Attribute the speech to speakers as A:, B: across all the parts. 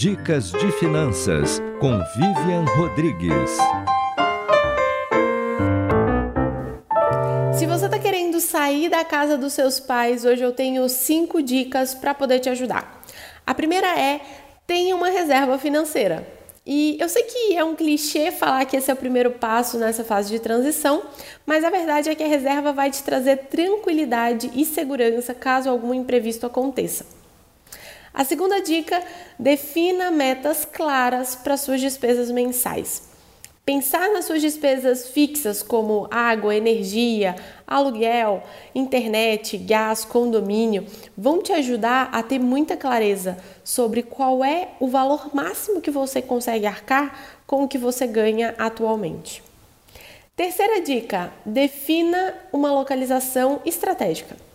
A: Dicas de Finanças com Vivian Rodrigues.
B: Se você está querendo sair da casa dos seus pais, hoje eu tenho cinco dicas para poder te ajudar. A primeira é tenha uma reserva financeira. E eu sei que é um clichê falar que esse é o primeiro passo nessa fase de transição, mas a verdade é que a reserva vai te trazer tranquilidade e segurança caso algum imprevisto aconteça. A segunda dica: defina metas claras para suas despesas mensais. Pensar nas suas despesas fixas, como água, energia, aluguel, internet, gás, condomínio, vão te ajudar a ter muita clareza sobre qual é o valor máximo que você consegue arcar com o que você ganha atualmente. Terceira dica: defina uma localização estratégica.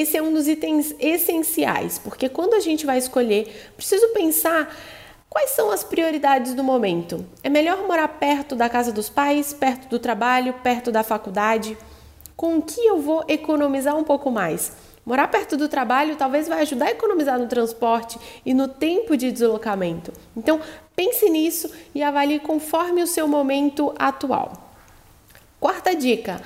B: Esse é um dos itens essenciais, porque quando a gente vai escolher, preciso pensar quais são as prioridades do momento. É melhor morar perto da casa dos pais, perto do trabalho, perto da faculdade? Com que eu vou economizar um pouco mais? Morar perto do trabalho talvez vai ajudar a economizar no transporte e no tempo de deslocamento. Então, pense nisso e avalie conforme o seu momento atual. Quarta dica: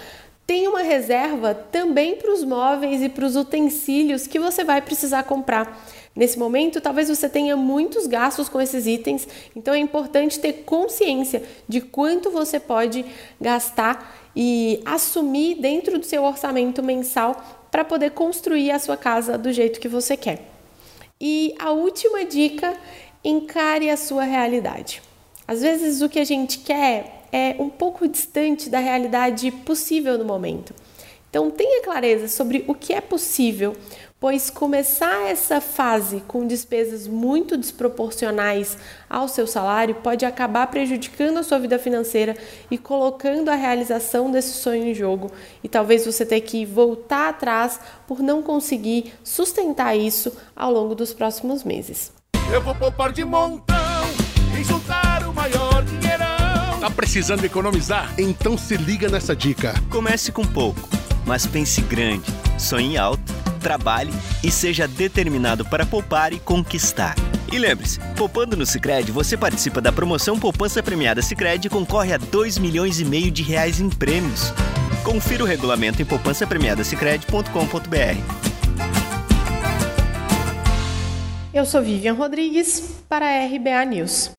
B: tem uma reserva também para os móveis e para os utensílios que você vai precisar comprar. Nesse momento, talvez você tenha muitos gastos com esses itens, então é importante ter consciência de quanto você pode gastar e assumir dentro do seu orçamento mensal para poder construir a sua casa do jeito que você quer. E a última dica: encare a sua realidade. Às vezes o que a gente quer é um pouco distante da realidade possível no momento. Então, tenha clareza sobre o que é possível, pois começar essa fase com despesas muito desproporcionais ao seu salário pode acabar prejudicando a sua vida financeira e colocando a realização desse sonho em jogo. E talvez você tenha que voltar atrás por não conseguir sustentar isso ao longo dos próximos meses.
C: Eu vou poupar de montão, insultar o maior dinheirão.
D: Tá precisando economizar? Então se liga nessa dica.
E: Comece com pouco, mas pense grande. Sonhe alto, trabalhe e seja determinado para poupar e conquistar. E lembre-se, poupando no Sicredi, você participa da promoção Poupança Premiada Sicredi e concorre a 2 milhões e meio de reais em prêmios. Confira o regulamento em poupancapremiadasicredi.com.br.
B: Eu sou Vivian Rodrigues para a RBA News.